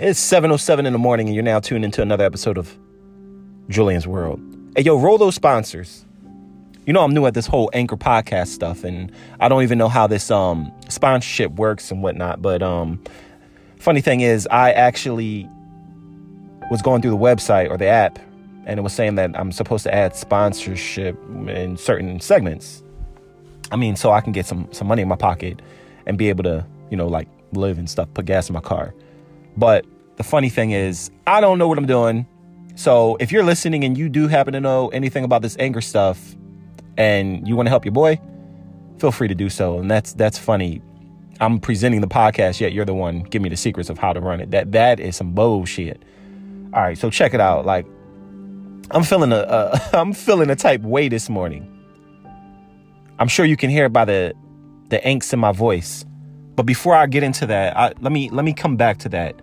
It's 7.07 in the morning and you're now tuned into another episode of Julian's World. Hey, yo, roll those sponsors. You know I'm new at this whole Anchor podcast stuff and I don't even know how this um sponsorship works and whatnot. But um funny thing is I actually was going through the website or the app and it was saying that I'm supposed to add sponsorship in certain segments. I mean, so I can get some some money in my pocket and be able to, you know, like live and stuff, put gas in my car. But the funny thing is, I don't know what I'm doing. So if you're listening and you do happen to know anything about this Anchor stuff and you want to help your boy, feel free to do so. And that's that's funny. I'm presenting the podcast, yet you're the one give me the secrets of how to run it. That that is some bullshit. All right, so check it out. Like I'm feeling a I'm feeling a type way this morning. I'm sure you can hear by the the angst in my voice. But before I get into that, I, let me let me come back to that.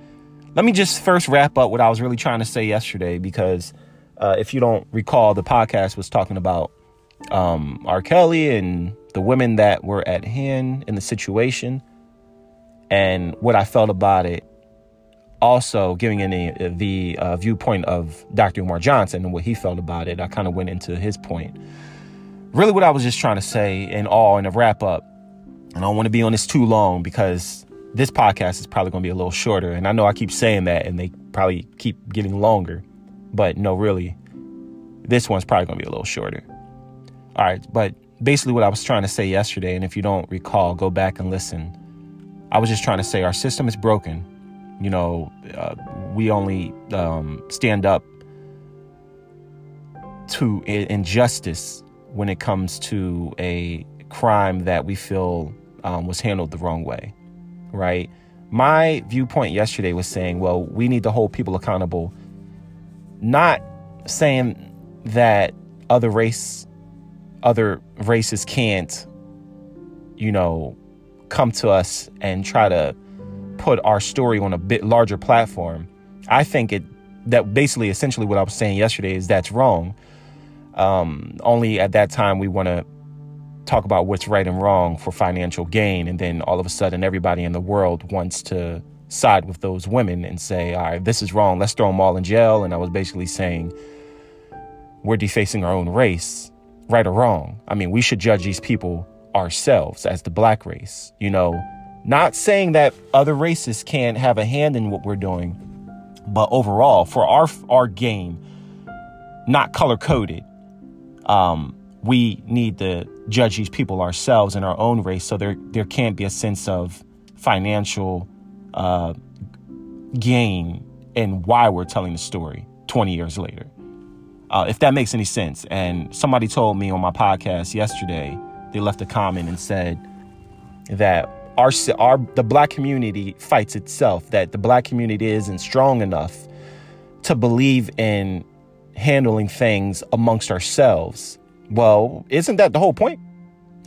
Let me just first wrap up what I was really trying to say yesterday, because uh, if you don't recall, the podcast was talking about um, R. Kelly and the women that were at hand in the situation, and what I felt about it. Also, giving any the uh, viewpoint of Dr. Umar Johnson and what he felt about it, I kind of went into his point. Really, what I was just trying to say in all in a wrap up and I don't want to be on this too long because this podcast is probably going to be a little shorter. And I know I keep saying that and they probably keep getting longer. But no, really, this one's probably going to be a little shorter. All right. But basically, what I was trying to say yesterday, and if you don't recall, go back and listen. I was just trying to say our system is broken. You know, uh, we only um, stand up to injustice when it comes to a crime that we feel um, was handled the wrong way, right? My viewpoint yesterday was saying, well, we need to hold people accountable, not saying that other race, other races can't, you know, come to us and try to put our story on a bit larger platform. I think it that basically essentially what I was saying yesterday is that's wrong. Um, only at that time we want to talk about what's right and wrong for financial gain. And then all of a sudden, everybody in the world wants to side with those women and say, all right, this is wrong. Let's throw them all in jail. And I was basically saying, we're defacing our own race, right or wrong. I mean, we should judge these people ourselves as the black race, you know, not saying that other races can't have a hand in what we're doing, but overall, for our our gain, not color coded, um, we need to judge these people ourselves in our own race so there there can't be a sense of financial uh, gain in why we're telling the story 20 years later. Uh, if that makes any sense. And somebody told me on my podcast yesterday they left a comment and said that our, our the black community fights itself that the black community isn't strong enough to believe in handling things amongst ourselves well, isn't that the whole point?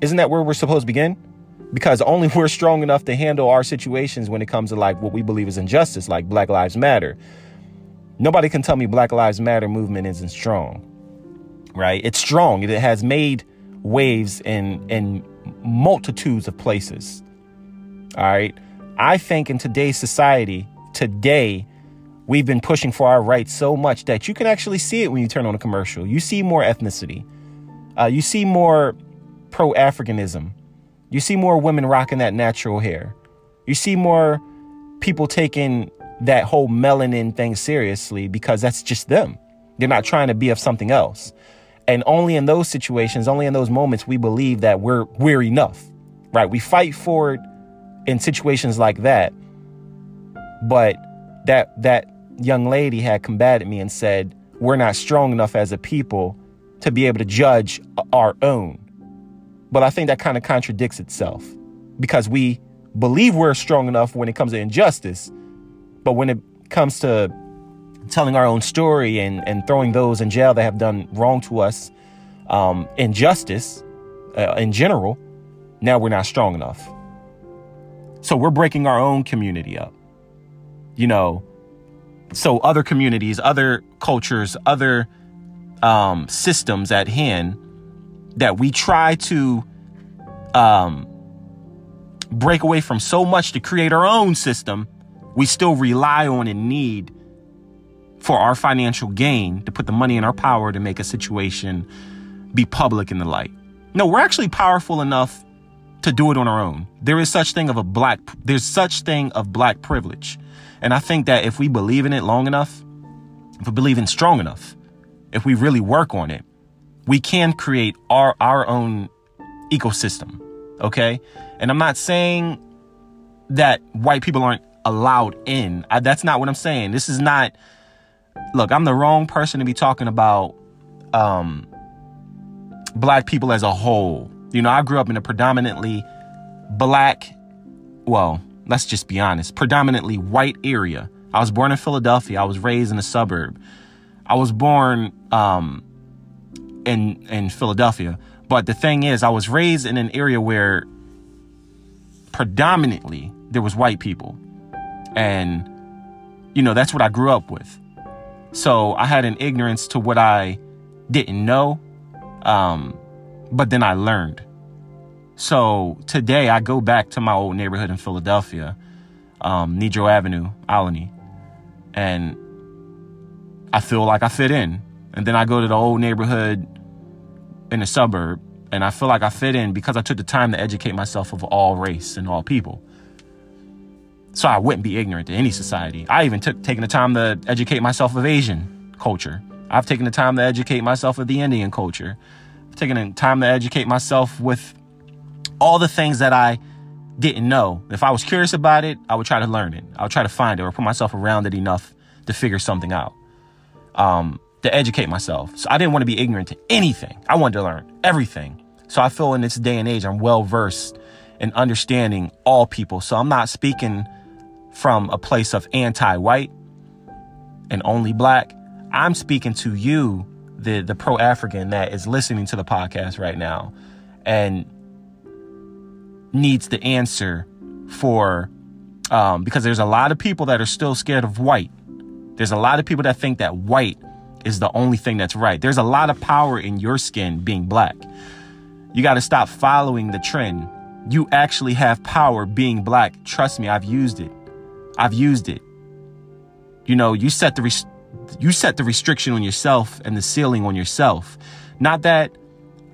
Isn't that where we're supposed to begin? Because only we're strong enough to handle our situations when it comes to like what we believe is injustice, like Black Lives Matter. Nobody can tell me Black Lives Matter movement isn't strong. Right? It's strong. It has made waves in in multitudes of places. All right. I think in today's society, today, we've been pushing for our rights so much that you can actually see it when you turn on a commercial. You see more ethnicity. Uh, you see more pro Africanism. You see more women rocking that natural hair. You see more people taking that whole melanin thing seriously because that's just them. They're not trying to be of something else. And only in those situations, only in those moments, we believe that we're we're enough. Right? We fight for it in situations like that. But that that young lady had combated me and said, We're not strong enough as a people to be able to judge our own. But I think that kind of contradicts itself because we believe we're strong enough when it comes to injustice, but when it comes to telling our own story and, and throwing those in jail that have done wrong to us, um, injustice uh, in general, now we're not strong enough. So we're breaking our own community up. You know, so other communities, other cultures, other um, systems at hand that we try to um, break away from so much to create our own system we still rely on and need for our financial gain to put the money in our power to make a situation be public in the light. No, we're actually powerful enough to do it on our own. There is such thing of a black there's such thing of black privilege. And I think that if we believe in it long enough, if we believe in strong enough, if we really work on it, we can create our our own ecosystem. Okay? And I'm not saying that white people aren't allowed in. I, that's not what I'm saying. This is not look, I'm the wrong person to be talking about um black people as a whole. You know, I grew up in a predominantly black, well, let's just be honest, predominantly white area. I was born in Philadelphia. I was raised in a suburb. I was born um, in in Philadelphia, but the thing is, I was raised in an area where predominantly there was white people, and you know that's what I grew up with. So I had an ignorance to what I didn't know, um, but then I learned. So today I go back to my old neighborhood in Philadelphia, um, Avenue, Olney, and I feel like I fit in. And then I go to the old neighborhood in the suburb, and I feel like I fit in because I took the time to educate myself of all race and all people. So I wouldn't be ignorant to any society. I even took taking the time to educate myself of Asian culture. I've taken the time to educate myself of the Indian culture. I've taken the time to educate myself with all the things that I didn't know. If I was curious about it, I would try to learn it. I would try to find it or put myself around it enough to figure something out. Um, to educate myself. So I didn't want to be ignorant to anything. I wanted to learn everything. So I feel in this day and age, I'm well versed in understanding all people. So I'm not speaking from a place of anti white and only black. I'm speaking to you, the, the pro African that is listening to the podcast right now and needs the answer for, um, because there's a lot of people that are still scared of white. There's a lot of people that think that white is the only thing that's right. There's a lot of power in your skin being black. You got to stop following the trend. You actually have power being black. Trust me, I've used it. I've used it. You know, you set the you set the restriction on yourself and the ceiling on yourself. Not that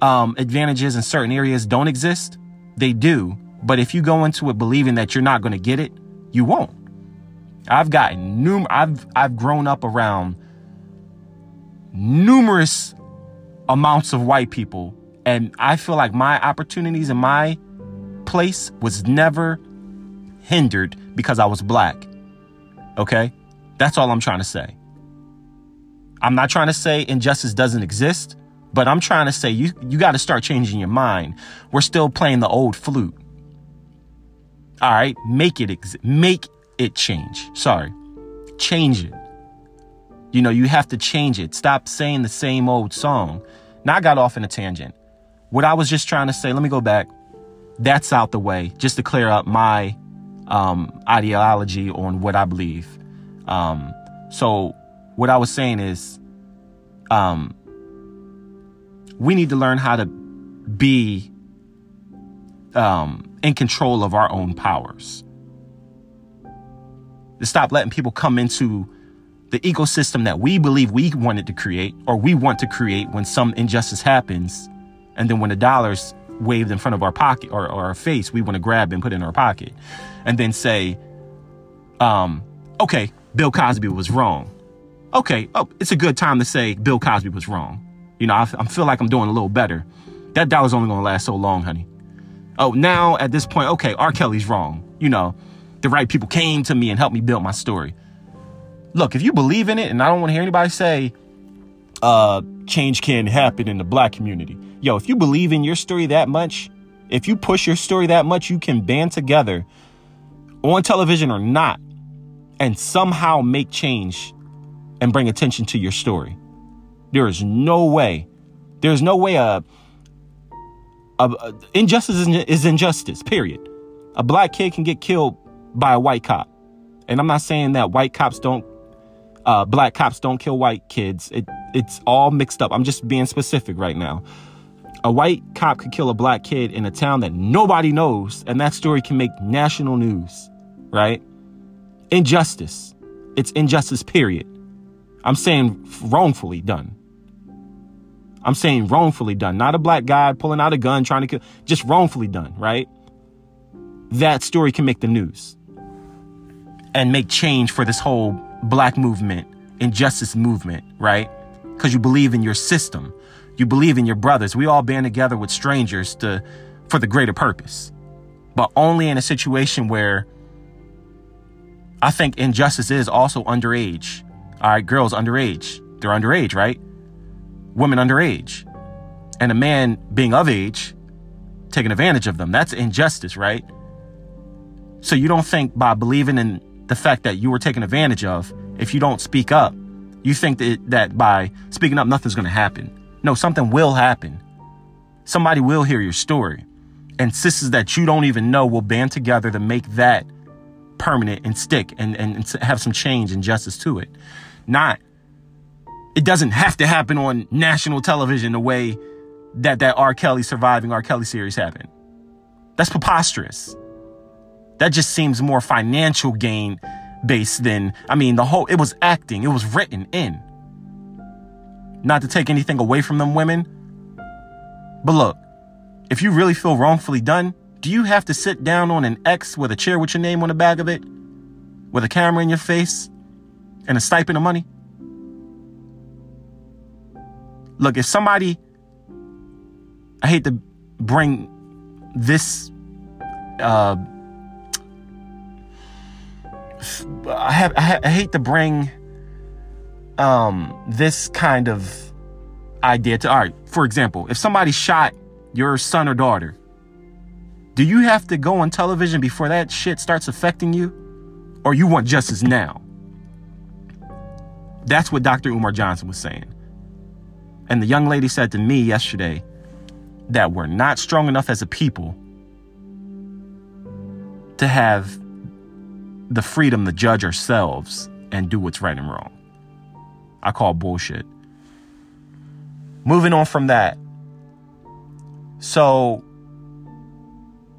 um, advantages in certain areas don't exist, they do. But if you go into it believing that you're not going to get it, you won't. I've gotten num I've I've grown up around numerous amounts of white people and I feel like my opportunities in my place was never hindered because I was black. Okay? That's all I'm trying to say. I'm not trying to say injustice doesn't exist, but I'm trying to say you you got to start changing your mind. We're still playing the old flute. All right, make it ex- make it change. Sorry. Change it. You know, you have to change it. Stop saying the same old song. Now I got off in a tangent. What I was just trying to say, let me go back. That's out the way, just to clear up my um, ideology on what I believe. Um, so, what I was saying is, um, we need to learn how to be um, in control of our own powers to stop letting people come into the ecosystem that we believe we wanted to create or we want to create when some injustice happens. And then when the dollars waved in front of our pocket or, or our face, we want to grab and put in our pocket and then say, um, okay, Bill Cosby was wrong. Okay, oh, it's a good time to say Bill Cosby was wrong. You know, I, I feel like I'm doing a little better. That dollar's only going to last so long, honey. Oh, now at this point, okay, R. Kelly's wrong. You know, the right people came to me and helped me build my story. Look, if you believe in it, and I don't want to hear anybody say, uh, change can happen in the black community. Yo, if you believe in your story that much, if you push your story that much, you can band together on television or not and somehow make change and bring attention to your story. There is no way, there's no way a, a, a injustice is, is injustice, period. A black kid can get killed by a white cop. And I'm not saying that white cops don't, uh, black cops don't kill white kids. It, it's all mixed up. I'm just being specific right now. A white cop could kill a black kid in a town that nobody knows, and that story can make national news, right? injustice. It's injustice, period. I'm saying wrongfully done. I'm saying wrongfully done. Not a black guy pulling out a gun trying to kill, just wrongfully done, right? That story can make the news and make change for this whole black movement, injustice movement, right? Because you believe in your system. You believe in your brothers. We all band together with strangers to for the greater purpose. But only in a situation where I think injustice is also underage. All right, girls underage. They're underage, right? Women underage. And a man being of age taking advantage of them. That's injustice, right? So you don't think by believing in the fact that you were taken advantage of, if you don't speak up, you think that, that by speaking up, nothing's going to happen. No, something will happen. Somebody will hear your story. And sisters that you don't even know will band together to make that permanent and stick and, and, and have some change and justice to it. Not, it doesn't have to happen on national television the way that that R. Kelly surviving R. Kelly series happened. That's preposterous. That just seems more financial gain based than, I mean, the whole, it was acting, it was written in. Not to take anything away from them women. But look, if you really feel wrongfully done, do you have to sit down on an X with a chair with your name on the back of it? With a camera in your face? And a stipend of money? Look, if somebody, I hate to bring this, uh, I have, I, I hate to bring, um, this kind of idea to, all right, for example, if somebody shot your son or daughter, do you have to go on television before that shit starts affecting you? Or you want justice now? That's what Dr. Umar Johnson was saying. And the young lady said to me yesterday that we're not strong enough as a people to have the freedom to judge ourselves and do what's right and wrong. I call bullshit. Moving on from that. So,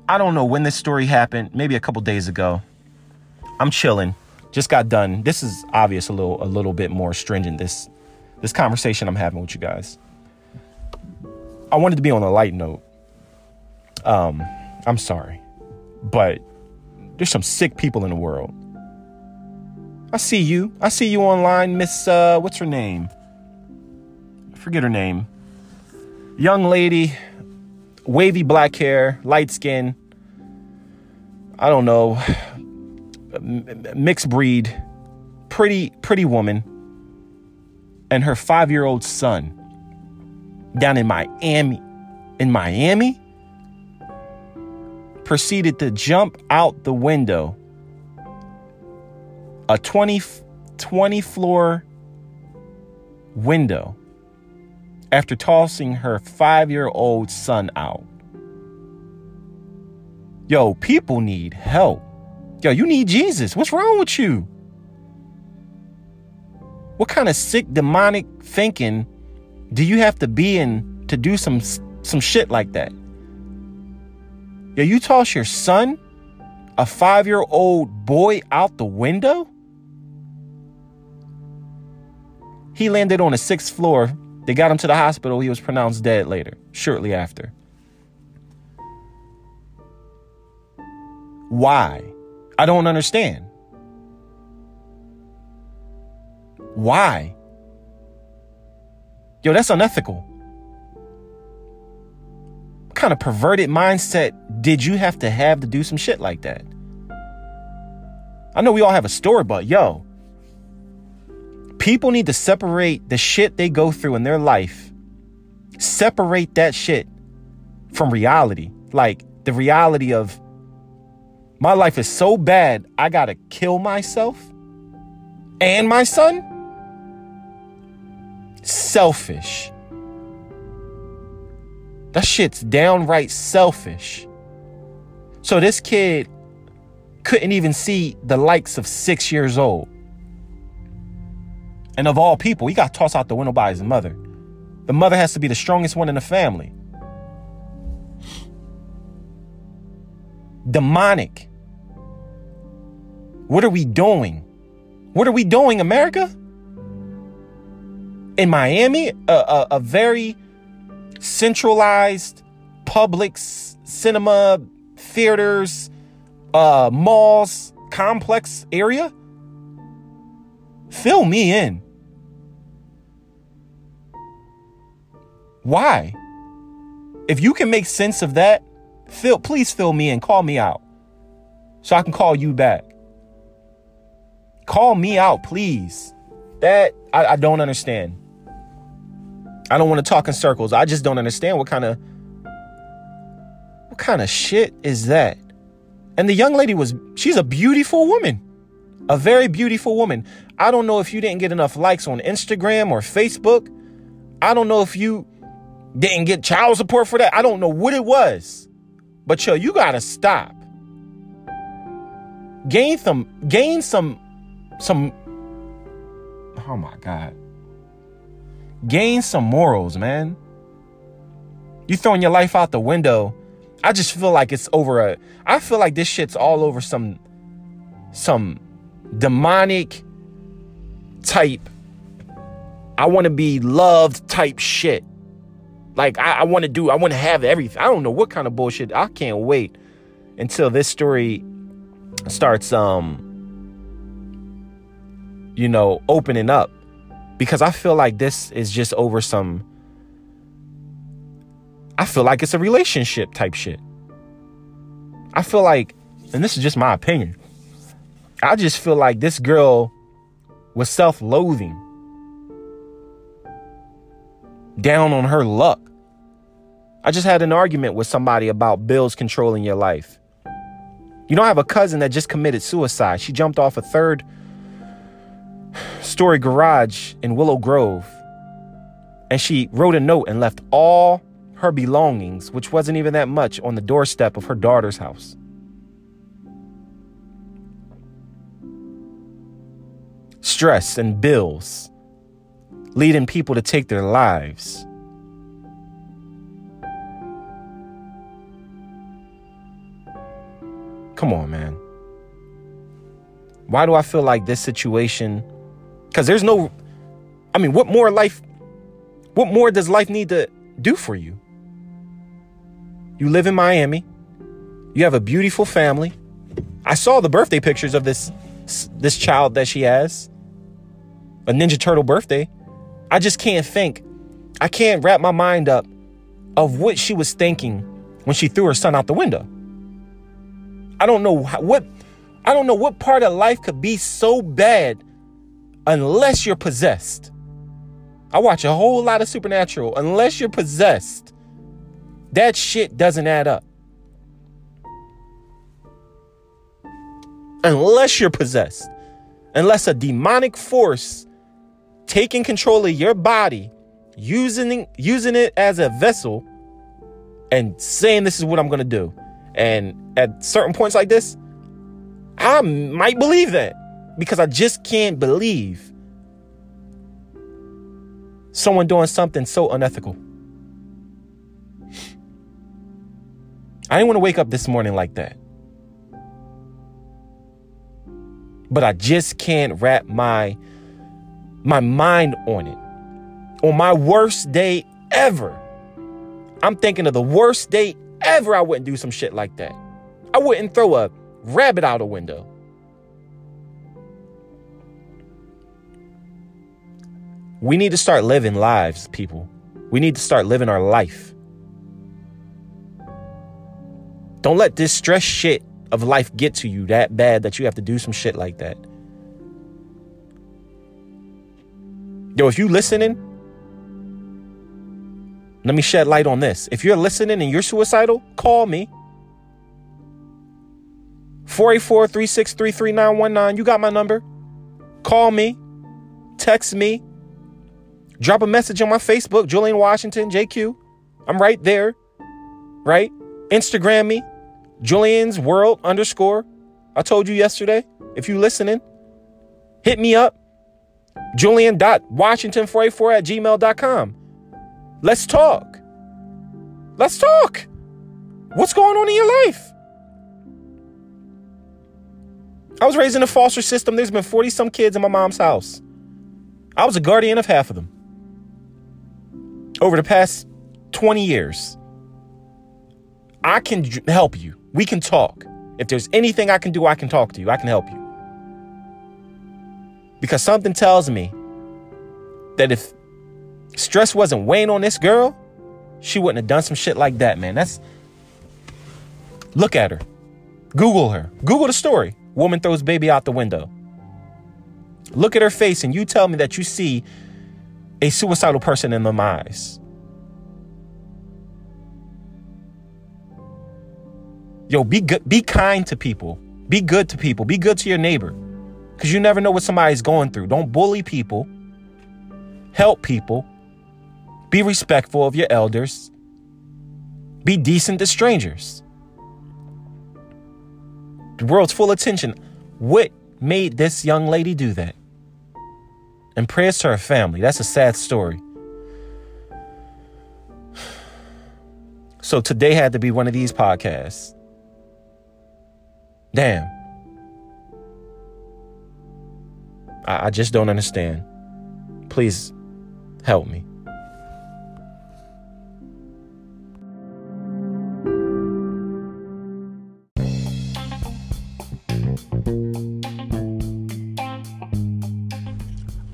I don't know when this story happened, maybe a couple days ago. I'm chilling. Just got done. This is obvious a little a little bit more stringent this this conversation I'm having with you guys. I wanted to be on a light note. Um, I'm sorry. But there's some sick people in the world. I see you. I see you online, Miss uh what's her name? I forget her name. Young lady, wavy black hair, light skin. I don't know. Mixed breed, pretty pretty woman and her 5-year-old son down in Miami in Miami proceeded to jump out the window a 20, 20 floor window after tossing her five year old son out. Yo, people need help. Yo, you need Jesus. What's wrong with you? What kind of sick demonic thinking do you have to be in to do some some shit like that? Yo, you toss your son, a five year old boy, out the window? He landed on the sixth floor. They got him to the hospital. He was pronounced dead later, shortly after. Why? I don't understand. Why? Yo, that's unethical kind of perverted mindset did you have to have to do some shit like that? I know we all have a story, but yo, people need to separate the shit they go through in their life, separate that shit from reality. Like the reality of my life is so bad, I gotta kill myself and my son? Selfish. That shit's downright selfish. So this kid couldn't even see the likes of six years old. And of all people, he got tossed out the window by his mother. The mother has to be the strongest one in the family. Demonic. What are we doing? What are we doing, America? In Miami, a, a, a very centralized public cinema, theaters, uh, malls, complex area? Fill me in. Why? If you can make sense of that, fill please fill me in. Call me out. So I can call you back. Call me out, please. That I, I don't understand. I don't want to talk in circles. I just don't understand what kind of what kind of shit is that? And the young lady was she's a beautiful woman. A very beautiful woman. I don't know if you didn't get enough likes on Instagram or Facebook. I don't know if you didn't get child support for that. I don't know what it was. But yo, you gotta stop. Gain some, gain some, some. Oh my God. Gain some morals, man. You throwing your life out the window. I just feel like it's over a. I feel like this shit's all over some, some demonic type. I want to be loved type shit. Like I, I want to do, I want to have everything. I don't know what kind of bullshit. I can't wait until this story starts um you know opening up because I feel like this is just over some I feel like it's a relationship type shit. I feel like and this is just my opinion. I just feel like this girl was self-loathing down on her luck. I just had an argument with somebody about bills controlling your life. You know, I have a cousin that just committed suicide. She jumped off a third story garage in Willow Grove. And she wrote a note and left all her belongings, which wasn't even that much, on the doorstep of her daughter's house. Stress and bills leading people to take their lives. Come on, man. Why do I feel like this situation? Because there's no, I mean, what more life, what more does life need to do for you? You live in Miami. You have a beautiful family. I saw the birthday pictures of this this child that she has. A Ninja Turtle birthday. I just can't think. I can't wrap my mind up of what she was thinking when she threw her son out the window. I don't know how, what I don't know what part of life could be so bad unless you're possessed. I watch a whole lot of supernatural unless you're possessed. That shit doesn't add up. Unless you're possessed. Unless a demonic force taking control of your body, using using it as a vessel, and saying this is what I'm gonna do. And at certain points like this, I might believe that because I just can't believe someone doing something so unethical. I didn't want to wake up this morning like that. But I just can't wrap my my mind on it. On my worst day ever, I'm thinking of the worst day ever I wouldn't do some shit like that. I wouldn't throw a rabbit out a window. We need to start living lives, people. We need to start living our life. Don't let this stress shit of life get to you that bad that you have to do some shit like that. Yo, if you listening, let me shed light on this. If you're listening and you're suicidal, call me. 484 363 3919. You got my number. Call me. Text me. Drop a message on my Facebook, Julian Washington, JQ. I'm right there. Right? Instagram me, Julian's World underscore. I told you yesterday. If you listening, hit me up. Julian.washington484 at gmail.com. Let's talk. Let's talk. What's going on in your life? I was raised in a foster system. There's been 40 some kids in my mom's house. I was a guardian of half of them over the past 20 years. I can help you. We can talk. If there's anything I can do, I can talk to you. I can help you. Because something tells me that if stress wasn't weighing on this girl, she wouldn't have done some shit like that, man. That's look at her. Google her. Google the story. Woman throws baby out the window. Look at her face and you tell me that you see a suicidal person in the eyes. Yo, be good, be kind to people. Be good to people. Be good to your neighbor. Cuz you never know what somebody's going through. Don't bully people. Help people. Be respectful of your elders. Be decent to strangers. The world's full of tension. What made this young lady do that? And prayers to her family. That's a sad story. So today had to be one of these podcasts. Damn. I, I just don't understand. Please help me.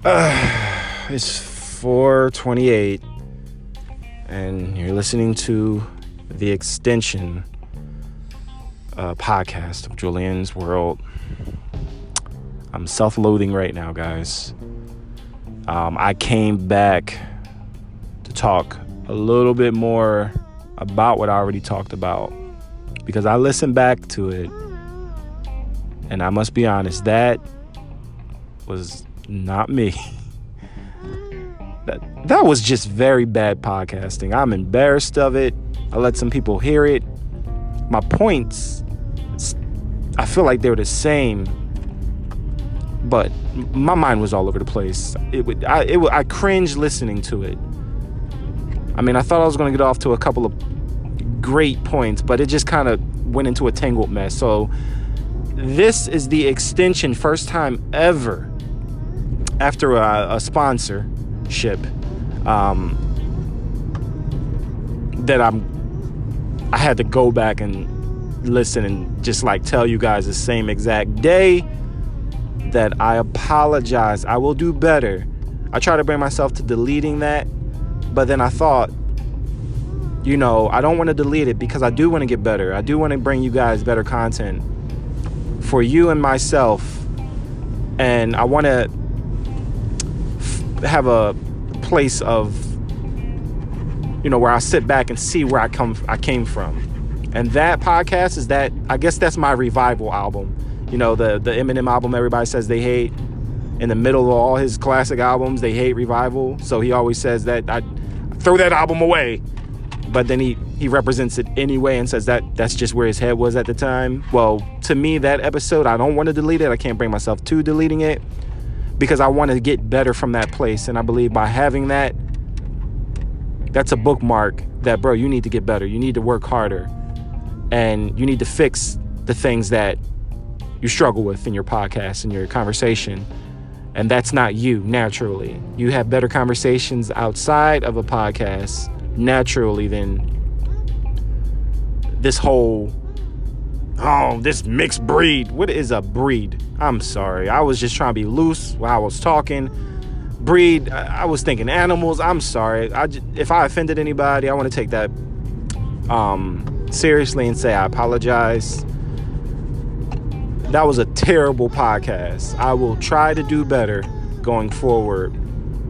Uh, it's 428 and you're listening to the extension uh, podcast of Julian's World. I'm self loathing right now, guys. Um, I came back to talk a little bit more about what I already talked about because I listened back to it and I must be honest, that was not me. that that was just very bad podcasting. I'm embarrassed of it. I let some people hear it. My points I feel like they're the same, but my mind was all over the place. It would, I, it would, I cringed listening to it. I mean, I thought I was going to get off to a couple of great points, but it just kind of went into a tangled mess. So, this is the extension, first time ever after a, a sponsorship um, that I'm. I had to go back and listen and just like tell you guys the same exact day that I apologize. I will do better. I try to bring myself to deleting that, but then I thought, you know, I don't want to delete it because I do want to get better. I do want to bring you guys better content for you and myself. And I want to have a place of you know where I sit back and see where I come I came from. And that podcast is that I guess that's my revival album. You know, the the Eminem album everybody says they hate. In the middle of all his classic albums, they hate revival. So he always says that I throw that album away. But then he he represents it anyway and says that that's just where his head was at the time. Well, to me that episode, I don't want to delete it. I can't bring myself to deleting it because I want to get better from that place and I believe by having that that's a bookmark that bro, you need to get better. You need to work harder and you need to fix the things that you struggle with in your podcast and your conversation. And that's not you naturally. You have better conversations outside of a podcast naturally than this whole oh, this mixed breed. What is a breed? I'm sorry. I was just trying to be loose while I was talking. Breed, I, was thinking animals. I'm sorry. I, if I offended anybody, I want to take that um, seriously and say I apologize. That was a terrible podcast. I will try to do better going forward.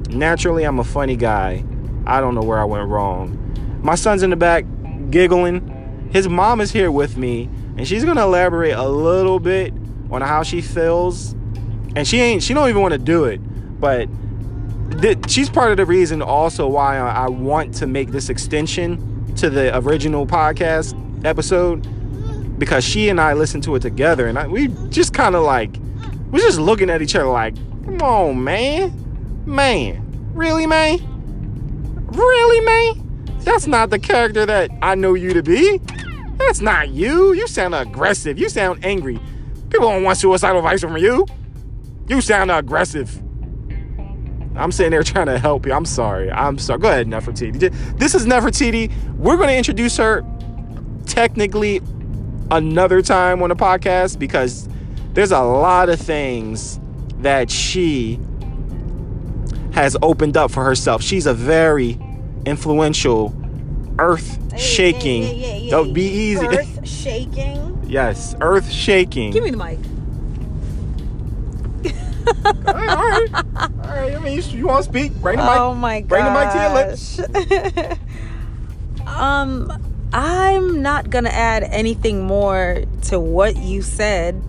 Naturally, I'm a funny guy. I don't know where I went wrong. My son's in the back giggling. His mom is here with me, and she's gonna elaborate a little bit on how she feels. And she ain't, she don't even want to do it, but th- she's part of the reason also why I want to make this extension to the original podcast episode because she and I listened to it together and I, we just kind of like we're just looking at each other like, come on, man, man, really, man, really, man. That's not the character that I know you to be. That's not you. You sound aggressive. You sound angry. People don't want suicidal advice from you. You sound aggressive. I'm sitting there trying to help you. I'm sorry. I'm sorry. Go ahead, Nefertiti. This is Nefertiti. We're going to introduce her technically another time on the podcast because there's a lot of things that she has opened up for herself. She's a very influential, earth shaking. Hey, hey, hey, hey, Don't be easy. Earth shaking. yes, earth shaking. Give me the mic. all right, all right. All right. I mean, you, you want to speak? Bring the mic. Oh my god. Bring the mic to your lips. um, I'm not gonna add anything more to what you said.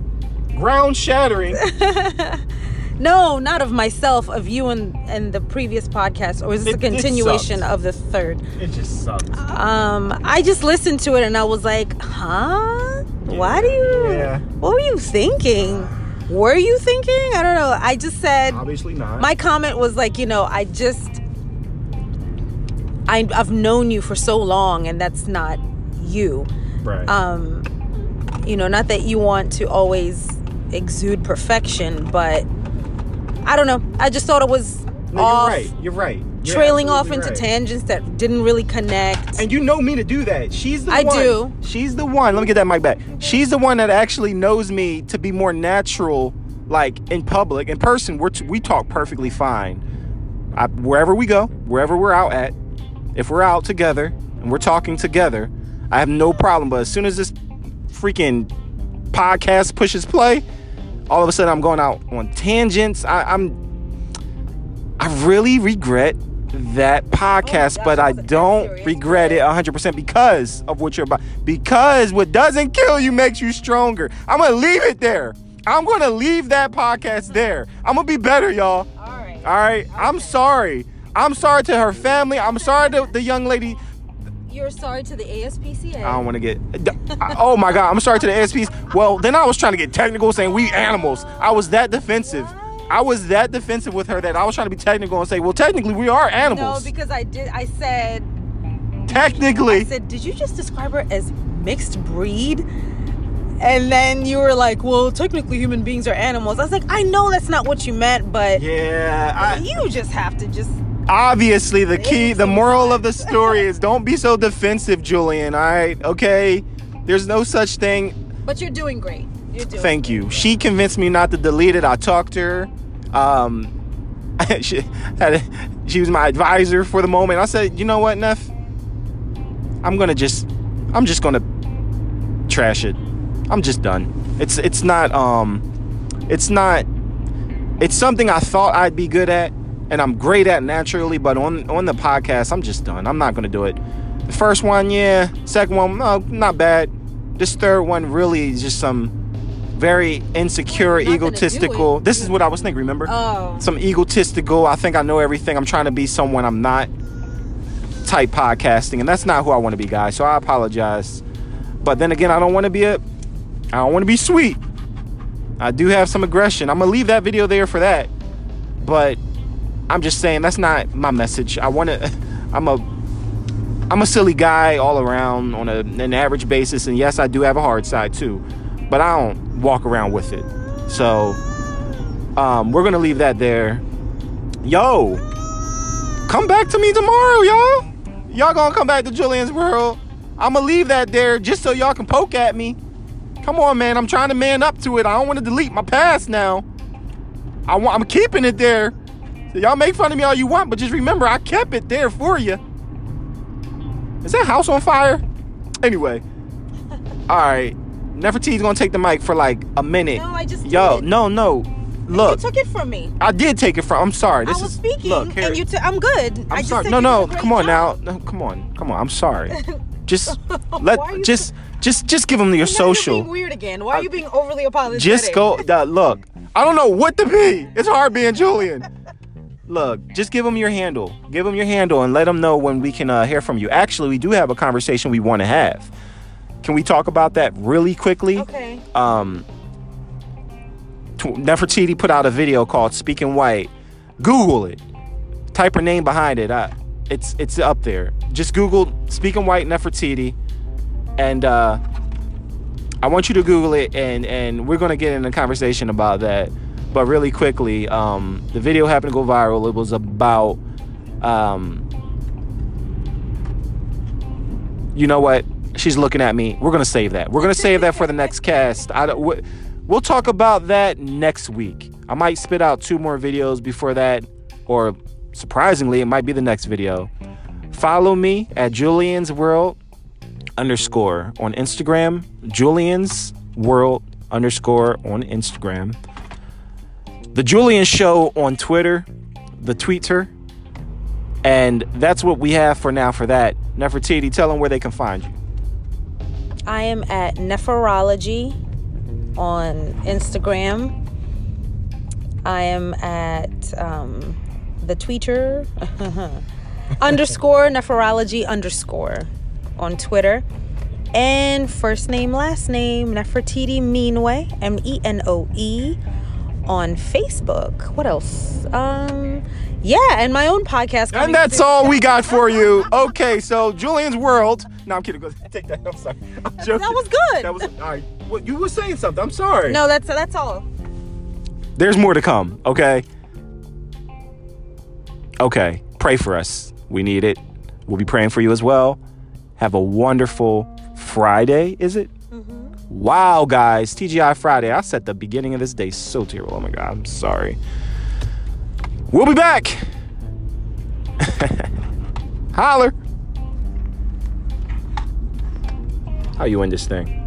Ground shattering. No, not of myself, of you and and the previous podcast, or is this It- a continuation of the third? It just sucks. Um, I just listened to it and I was like, huh? Why do you? Yeah. What were you thinking? Were you thinking? I don't know. I just said Obviously not. my comment was like, you know, I just I, I've known you for so long, and that's not you. right. Um, you know, not that you want to always exude perfection, but I don't know. I just thought it was no, off, you're right. You're right. You're trailing off into right. tangents that didn't really connect. And you know me to do that. She's the I one. do. She's the one. Let me get that mic back. She's the one that actually knows me to be more natural, like in public. In person, we're t- we talk perfectly fine. I, wherever we go, wherever we're out at, if we're out together and we're talking together, I have no problem. But as soon as this freaking podcast pushes play, all of a sudden I'm going out on tangents. I, I'm I really regret that podcast, gosh, but I I wasn't that don't regret it 100% because of what you're about. Because what doesn't kill you makes you stronger. I'm going to leave it there. I'm going to leave that podcast there. I'm going to be better, y'all. All right. All right? I'm sorry. I'm sorry to her family. I'm sorry to the young lady. You're sorry to the ASPCA. I don't want to get. Oh my God. I'm sorry to the ASPs. Well, then I was trying to get technical saying we animals. I was that defensive. I was that defensive with her that I was trying to be technical and say, well, technically we are animals. no, because I did. I said. technically. I said, did you just describe her as mixed breed? And then you were like, well, technically human beings are animals. I was like, I know that's not what you meant, but Yeah, I, you just have to just. Obviously the key, the moral of the story is don't be so defensive, Julian. All right, okay. There's no such thing. But you're doing great. You're doing. Thank you. She convinced me not to delete it. I talked to her. Um, she had a, she was my advisor for the moment. I said, you know what, Neff? I'm gonna just, I'm just gonna trash it. I'm just done. It's it's not um, it's not. It's something I thought I'd be good at, and I'm great at naturally. But on on the podcast, I'm just done. I'm not gonna do it. The first one, yeah. Second one, no, not bad. This third one really is just some very insecure, egotistical. This is what I was thinking. Remember? Oh. some egotistical. I think I know everything. I'm trying to be someone I'm not. Type podcasting, and that's not who I want to be, guys. So I apologize. But then again, I don't want to be a. I don't want to be sweet. I do have some aggression. I'm gonna leave that video there for that. But I'm just saying that's not my message. I want to. I'm a. I'm a silly guy all around on a, an average basis, and yes, I do have a hard side too, but I don't walk around with it. So um, we're gonna leave that there. Yo, come back to me tomorrow, y'all. Y'all gonna come back to Julian's world. I'm gonna leave that there just so y'all can poke at me. Come on, man. I'm trying to man up to it. I don't want to delete my past now. I want. I'm keeping it there. So y'all make fun of me all you want, but just remember, I kept it there for you. Is that house on fire? Anyway, all right. Nefertiti's gonna take the mic for like a minute. No, I just Yo, did. no, no. Look, you took it from me. I did take it from. I'm sorry. This I was is speaking, Look, here. and you. T- I'm good. I'm I just sorry. No, no. did a great Come on job. now. No, come on. Come on. I'm sorry. Just let. Just, just, just give them your social. Weird again. Why are you being overly apologetic? Just go. Uh, look, I don't know what to be. It's hard being Julian. Look, just give them your handle. Give them your handle and let them know when we can uh, hear from you. Actually, we do have a conversation we want to have. Can we talk about that really quickly? Okay. um, Nefertiti put out a video called "Speaking White." Google it. Type her name behind it. Uh, it's it's up there. Just Google "Speaking White" Nefertiti, and uh, I want you to Google it, and and we're gonna get in a conversation about that. But really quickly, um, the video happened to go viral. It was about, um, you know what? She's looking at me. We're gonna save that. We're gonna save that for the next cast. I don't, we'll talk about that next week. I might spit out two more videos before that, or surprisingly, it might be the next video. Follow me at Julian's World underscore on Instagram. Julian's World underscore on Instagram. The Julian Show on Twitter, the tweeter. And that's what we have for now for that. Nefertiti, tell them where they can find you. I am at Nephrology on Instagram. I am at um, the tweeter underscore Nephrology underscore on Twitter. And first name, last name, Nefertiti Menoe, M E N O E, on Facebook. What else? Um, yeah, and my own podcast. And that's all we got for you. Okay, so Julian's World. No, I'm kidding. Go take that. I'm sorry. I'm joking. That was good. That was all right. Well, you were saying something. I'm sorry. No, that's that's all. There's more to come. Okay. Okay. Pray for us. We need it. We'll be praying for you as well. Have a wonderful Friday. Is it? Wow, guys. TGI Friday. I set the beginning of this day so terrible. Oh my God. I'm sorry. We'll be back. Holler. How you in this thing?